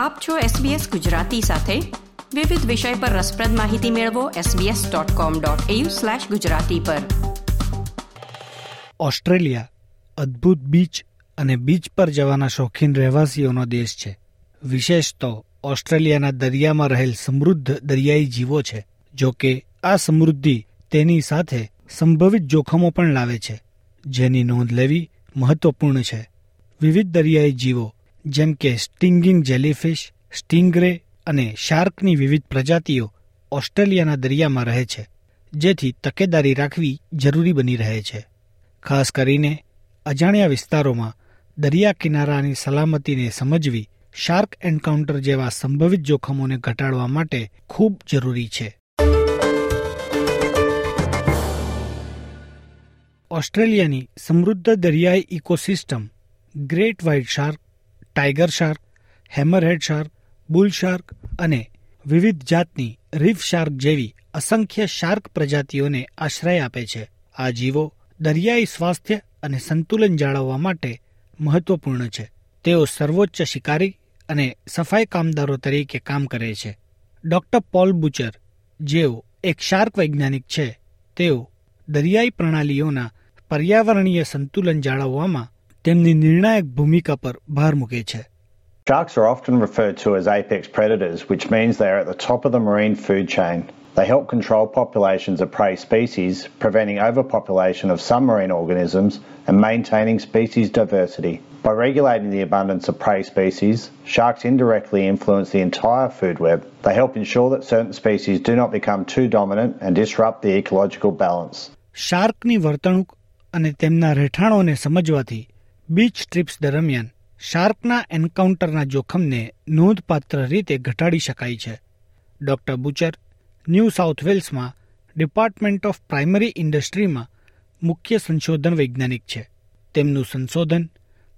આપ છો SBS ગુજરાતી સાથે. વિવિધ વિષય પર રસપ્રદ માહિતી મેળવો sbs.com.au/gujarati પર. ઓસ્ટ્રેલિયા અદ્ભુત બીચ અને બીચ પર જવાના શોખીન રહેવાસીઓનો દેશ છે. વિશેષ તો ઓસ્ટ્રેલિયાના દરિયામાં રહેલ સમૃદ્ધ દરિયાઈ જીવો છે, જો કે આ સમૃદ્ધિ તેની સાથે સંભવિત જોખમો પણ લાવે છે, જેની નોંધ લેવી મહત્વપૂર્ણ છે. વિવિધ દરિયાઈ જીવો જેમ કે સ્ટિંગિંગ જેલીફિશ, સ્ટિંગરે અને શાર્કની વિવિધ પ્રજાતિઓ ઓસ્ટ્રેલિયાના દરિયામાં રહે છે, જેથી તકેદારી રાખવી જરૂરી બની રહે છે. ખાસ કરીને અજાણ્યા વિસ્તારોમાં દરિયા કિનારાની સલામતીને સમજવી શાર્ક એન્કાઉન્ટર જેવા સંભવિત જોખમોને ઘટાડવા માટે ખૂબ જરૂરી છે. ઓસ્ટ્રેલિયાની સમૃદ્ધ દરિયાઈ ecosystem, great white shark tiger shark, hammerhead shark, bull shark અને વિવિધ જાતની રીફ શાર્ક જેવી અસંખ્ય શાર્ક પ્રજાતિઓને આશ્રય આપે છે. આ જીવો દરિયાઈ સ્વાસ્થ્ય અને સંતુલન જાળવવા માટે મહત્વપૂર્ણ છે. તેઓ સર્વોચ્ચ શિકારી અને સફાઈ કામદારો તરીકે કામ કરે છે. ડોક્ટર પોલ બુચર, જેઓ એક શાર્ક વૈજ્ઞાનિક છે, તેઓ દરિયાઈ પ્રણાલીઓના પર્યાવરણીય સંતુલન જાળવવામાં તેમની નિર્ણાયક ભૂમિકા પર ભાર મૂકે છે Sharks are often referred to as apex predators, which means they are at the top of the marine food chain. They help control populations of prey species, preventing overpopulation of some marine organisms and maintaining species diversity. By regulating the abundance of prey species, sharks indirectly influence the entire food web. They help ensure that certain species do not become too dominant and disrupt the ecological balance. શાર્કની વર્તણૂક અને તેમના રહેઠાણોને સમજવાથી beach TRIPS દરમિયાન શાર્કના એન્કાઉન્ટરના જોખમને નોંધપાત્ર રીતે ઘટાડી શકાય છે. ડોક્ટર બુચર, ન્યૂ સાઉથ વેલ્સમાં ડિપાર્ટમેન્ટ ઓફ પ્રાઇમરી ઇન્ડસ્ટ્રીમાં મુખ્ય સંશોધન વૈજ્ઞાનિક છે. તેમનું સંશોધન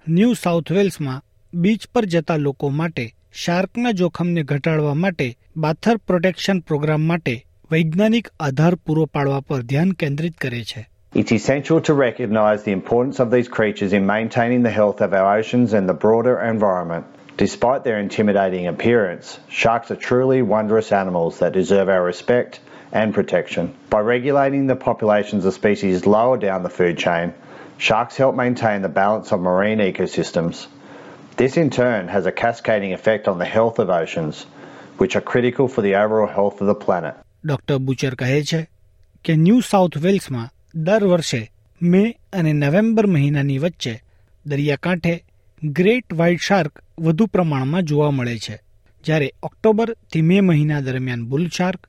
ન્યૂ સાઉથ વેલ્સમાં બીચ પર જતા લોકો માટે શાર્કના જોખમને ઘટાડવા માટે બાથર પ્રોટેક્શન પ્રોગ્રામ માટે વૈજ્ઞાનિક આધાર પૂરો પાડવા પર ધ્યાન કેન્દ્રિત કરે છે. It's essential to recognise the importance of these creatures in maintaining the health of our oceans and the broader environment. Despite their intimidating appearance, sharks are truly wondrous animals that deserve our respect and protection. By regulating the populations of species lower down the food chain, sharks help maintain the balance of marine ecosystems. This in turn has a cascading effect on the health of oceans, which are critical for the overall health of the planet. Doctor Butcher કહે છે કે new South વેલ્સમાં દર વર્ષે મે અને November મહિનાની વચ્ચે દરિયાકાંઠે great white shark વધુ પ્રમાણમાં જોવા મળે છે જ્યારે ઓક્ટોબરથી મે મહિના દરમિયાન બુલ શાર્ક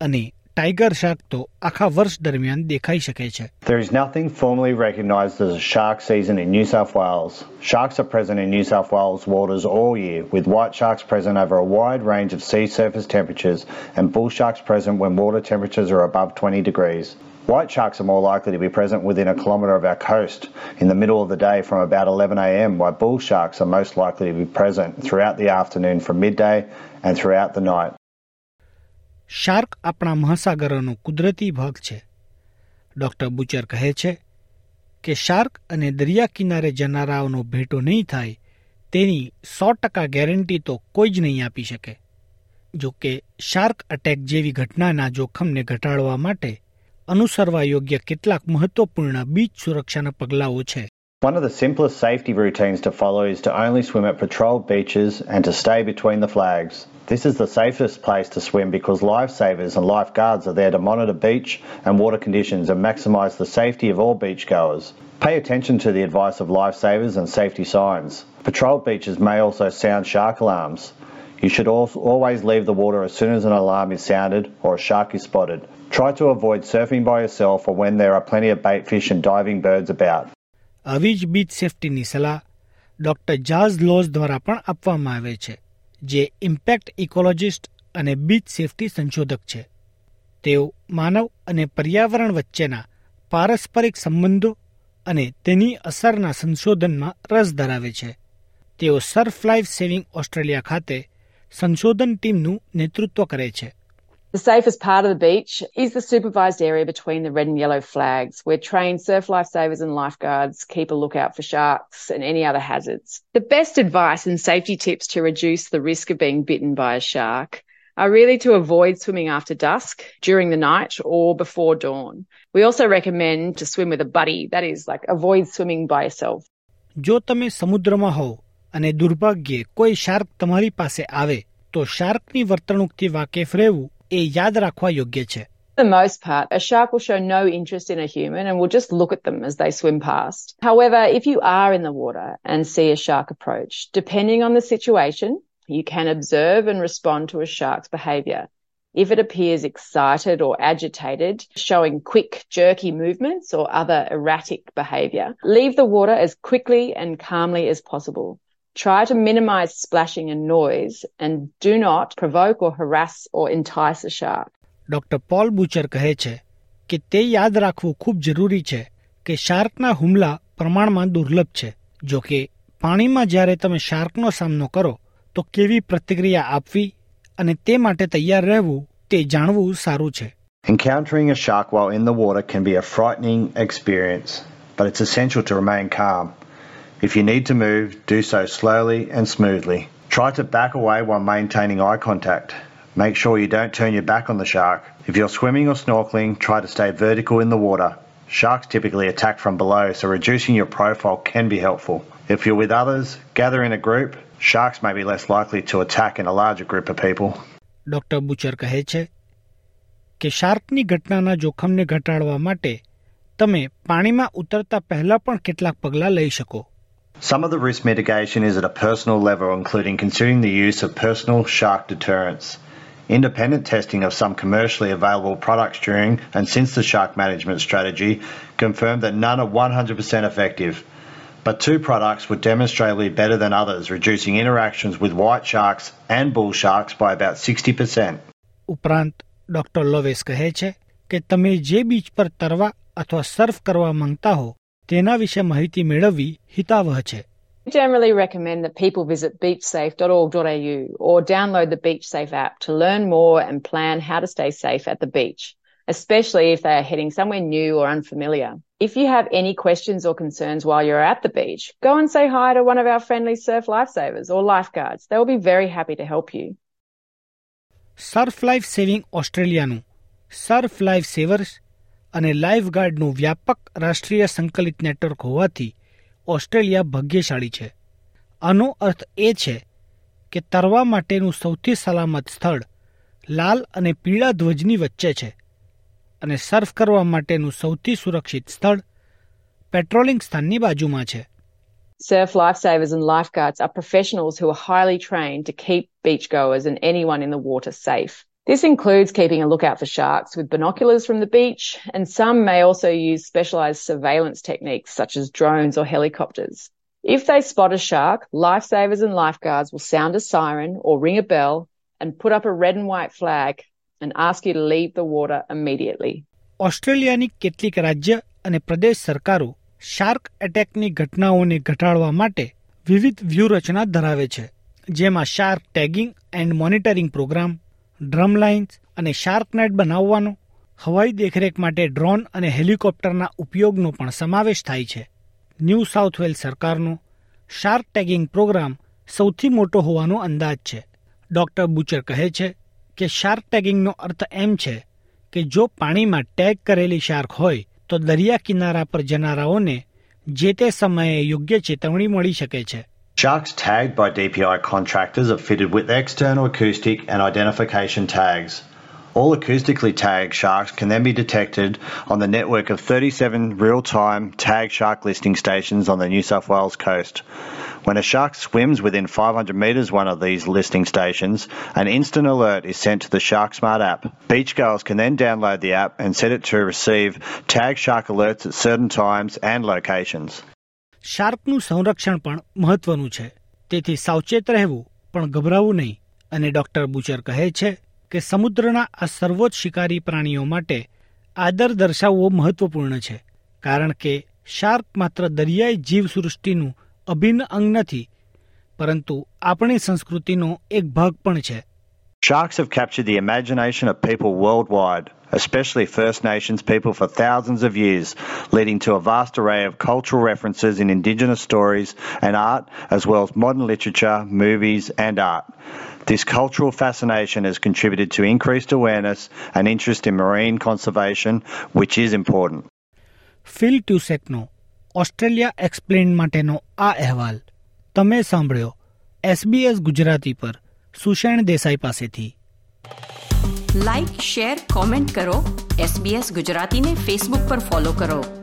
અને ટાઈગર શાર્ક તો આખા વર્ષ દરમિયાન દેખાઈ શકે છે There is nothing formally recognized as a shark season in New South Wales. Sharks are present in New South Wales waters all year, with white sharks present over a wide range of sea surface temperatures and bull sharks present when water temperatures are above 20 degrees. White sharks are more likely to be present within a kilometre of our coast in the middle of the day from about 11am, while bull sharks are most likely to be present throughout the afternoon from midday and throughout the night. Shark આપણા મહાસાગરોનો કુદરતી ભાગ છે doctor Butcher કહે છે કે shark અને દરિયા કિનારે જનારાઓનો ભેટો નહીં થાય તેની સો ટકા ગેરંટી તો કોઈ જ નહીં આપી શકે જો કે શાર્ક અટેક જેવી ઘટનાના જોખમને ઘટાડવા માટે અનુસરવા યોગ્ય કેટલાક મહત્વપૂર્ણ બીચ સુરક્ષાના પગલાઓ છે One of the simplest safety routines to follow is to only swim at patrolled beaches and to stay between the flags. This is the safest place to swim because lifesavers and lifeguards are there to monitor beach and water conditions and maximise the safety of all beachgoers. Pay attention to the advice of lifesavers and safety signs. Patrolled beaches may also sound shark alarms. You should al- always leave the water as soon as an alarm is sounded or a shark is spotted. Try to avoid surfing by yourself or when there are plenty of bait fish and diving birds about. આવી જ beach સેફટીની સલાહ doctor jazz lose દ્વારા પણ આપવામાં આવે છે, જે impact ઇકોલોજિસ્ટ અને બીચ સેફટી સંશોધક છે. તેઓ માનવ અને પર્યાવરણ વચ્ચેના પારસ્પરિક સંબંધો અને તેની અસરના સંશોધનમાં રસ ધરાવે છે. તેઓ સર્ફ લાઇફ સેવિંગ ઓસ્ટ્રેલિયા ખાતે સંશોધન ટીમનું નેતૃત્વ કરે છે. The safest part of the beach is the supervised area between the red and yellow flags, where trained surf lifesavers and lifeguards keep a lookout for sharks and any other hazards. The best advice and safety tips to reduce the risk of being bitten by a shark are really to avoid swimming after dusk, during the night, or before dawn. We also recommend to swim with a buddy, that is, like avoid swimming by yourself. જો તમે સમુદ્રમાં હો અને દુર્ભાગ્યે કોઈ shark તમારી પાસે આવે તો શાર્કની વર્તણૂકથી વાકેફ રહેવું એ યાદ રાખવા યોગ્ય છે For the most part, a shark will show no interest in a human and will just look at them as they swim past. However, if you are in the water and see a shark approach, depending on the situation, you can observe and respond to a shark's behavior. If it appears excited or agitated, showing quick, jerky movements or other erratic behavior, leave the water as quickly and calmly as possible. Try to minimize splashing and noise and do not provoke or harass or entice a shark. Doctor Paul Butcher કહે છે કે તે યાદ રાખવું ખૂબ જરૂરી છે કે શાર્કના હુમલા પ્રમાણમાં દુર્લભ છે જો કે પાણીમાં જ્યારે તમે શાર્કનો સામનો કરો તો કેવી પ્રતિક્રિયા આપવી અને તે માટે તૈયાર રહેવું તે જાણવું સારું છે Encountering a shark while in the water can be a frightening experience, but it's essential to remain calm. If you need to move, do so slowly and smoothly. Try to back away while maintaining eye contact. Make sure you don't turn your back on the shark. If you're swimming or snorkeling, try to stay vertical in the water. Sharks typically attack from below, so reducing your profile can be helpful. If you're with others, gather in a group. Sharks may be less likely to attack in a larger group of people. Doctor Butcher કહે છે કે શાર્કની ઘટનાના જોખમને ઘટાડવા માટે તમે પાણીમાં ઉતરતા પહેલા પણ કેટલાક પગલાં લઈ શકો Some of the risk mitigation is at a personal level, including considering the use of personal shark deterrents. Independent testing of some commercially available products during and since the shark management strategy confirmed that none are 100% effective. But two products were demonstrably better than others, reducing interactions with white sharks and bull sharks by about 60%. ઉપરાંત doctor લોવેસ કહે છે કે તમે જે beach પર તરવા અથવા surf કરવા માંગતા હો તેના વિશે માહિતી મેળવવી હિતાવહ છે We generally recommend that people visit beachsafe.org.au or download the BeachSafe app to learn more and plan how to stay safe at the beach, especially if they are heading somewhere new or unfamiliar. If you have any questions or concerns while you're at the beach, go and say hi to one of our friendly surf lifesavers or lifeguards. They will be very happy to help you. Surf life saving ઓસ્ટ્રેલિયાનું surf life સેવર્સ અને life ગાર્ડનું વ્યાપક રાષ્ટ્રીય સંકલિત network હોવાથી Australia ભાગ્યશાળી છે આનો અર્થ એ છે કે તરવા માટેનું સૌથી સલામત સ્થળ લાલ અને પીળા ધ્વજની વચ્ચે છે અને સર્ફ કરવા માટેનું સૌથી સુરક્ષિત સ્થળ પેટ્રોલિંગ સ્થાનની બાજુમાં છે Surf lifesavers and lifeguards are professionals who are highly trained to keep beachgoers and anyone in the water safe. This includes keeping a lookout for sharks with binoculars from the beach, and some may also use specialised surveillance techniques such as drones or helicopters. If they spot a shark, lifesavers and lifeguards will sound a siren or ring a bell and put up a red and white flag and ask you to leave the water immediately. ઓસ્ટ્રેલિયાની કેટલીક રાજ્ય અને પ્રદેશ સરકારો shark એટેકની ઘટનાઓને ઘટાડવા માટે વિવિધ વ્યૂહરચના ધરાવે છે જેમાં shark tagging and monitoring programme drum lines અને શાર્ક નેટ બનાવવાનો, હવાઈ દેખરેખ માટે ડ્રોન અને હેલિકોપ્ટરના ઉપયોગનો પણ સમાવેશ થાય છે. ન્યૂ સાઉથ વેલ્સ સરકારનો શાર્ક ટેગિંગ પ્રોગ્રામ સૌથી મોટો હોવાનો અંદાજ છે. ડોક્ટર બુચર કહે છે કે શાર્ક ટેગિંગનો અર્થ એમ છે કે જો પાણીમાં ટેગ કરેલી શાર્ક હોય, તો દરિયા કિનારા પર જનારાઓને જે તે સમયે યોગ્ય ચેતવણી મળી શકે છે. Sharks tagged by DPI contractors are fitted with external acoustic and identification tags. All acoustically tagged sharks can then be detected on the network of 37 real time tag shark listening stations on the New South Wales coast. When a shark swims within 500 metres one of these listening stations, an instant alert is sent to the Shark Smart app. Beachgoers can then download the app and set it to receive tag shark alerts at certain times and locations. શાર્કનું સંરક્ષણ પણ મહત્વનું છે. તેથી સાવચેત રહેવું પણ ગભરાવું નહીં. અને ડોક્ટર બુચર કહે છે કે સમુદ્રના આ સર્વોચ્ચ શિકારી પ્રાણીઓ માટે આદર દર્શાવવો મહત્વપૂર્ણ છે. કારણ કે શાર્ક માત્ર દરિયાઈ જીવસૃષ્ટિનું અભિન્ન અંગ નથી, પરંતુ આપણી સંસ્કૃતિનો એક ભાગ પણ છે. Sharks have captured the imagination of people worldwide, especially First Nations people, for thousands of years, leading to a vast array of cultural references in Indigenous stories and art, as well as modern literature, movies, and art. This cultural fascination has contributed to increased awareness and interest in marine conservation, which is important. Fill ટ્યુસેકનો Australia explain માટેનો આ અહેવાલ તમે સાંભળ્યો SBS Gujarati પર સુષેણ દેસાઈ પાસેથી. Like share comment કરો. SBS ગુજરાતીને Facebook પર ફોલો કરો.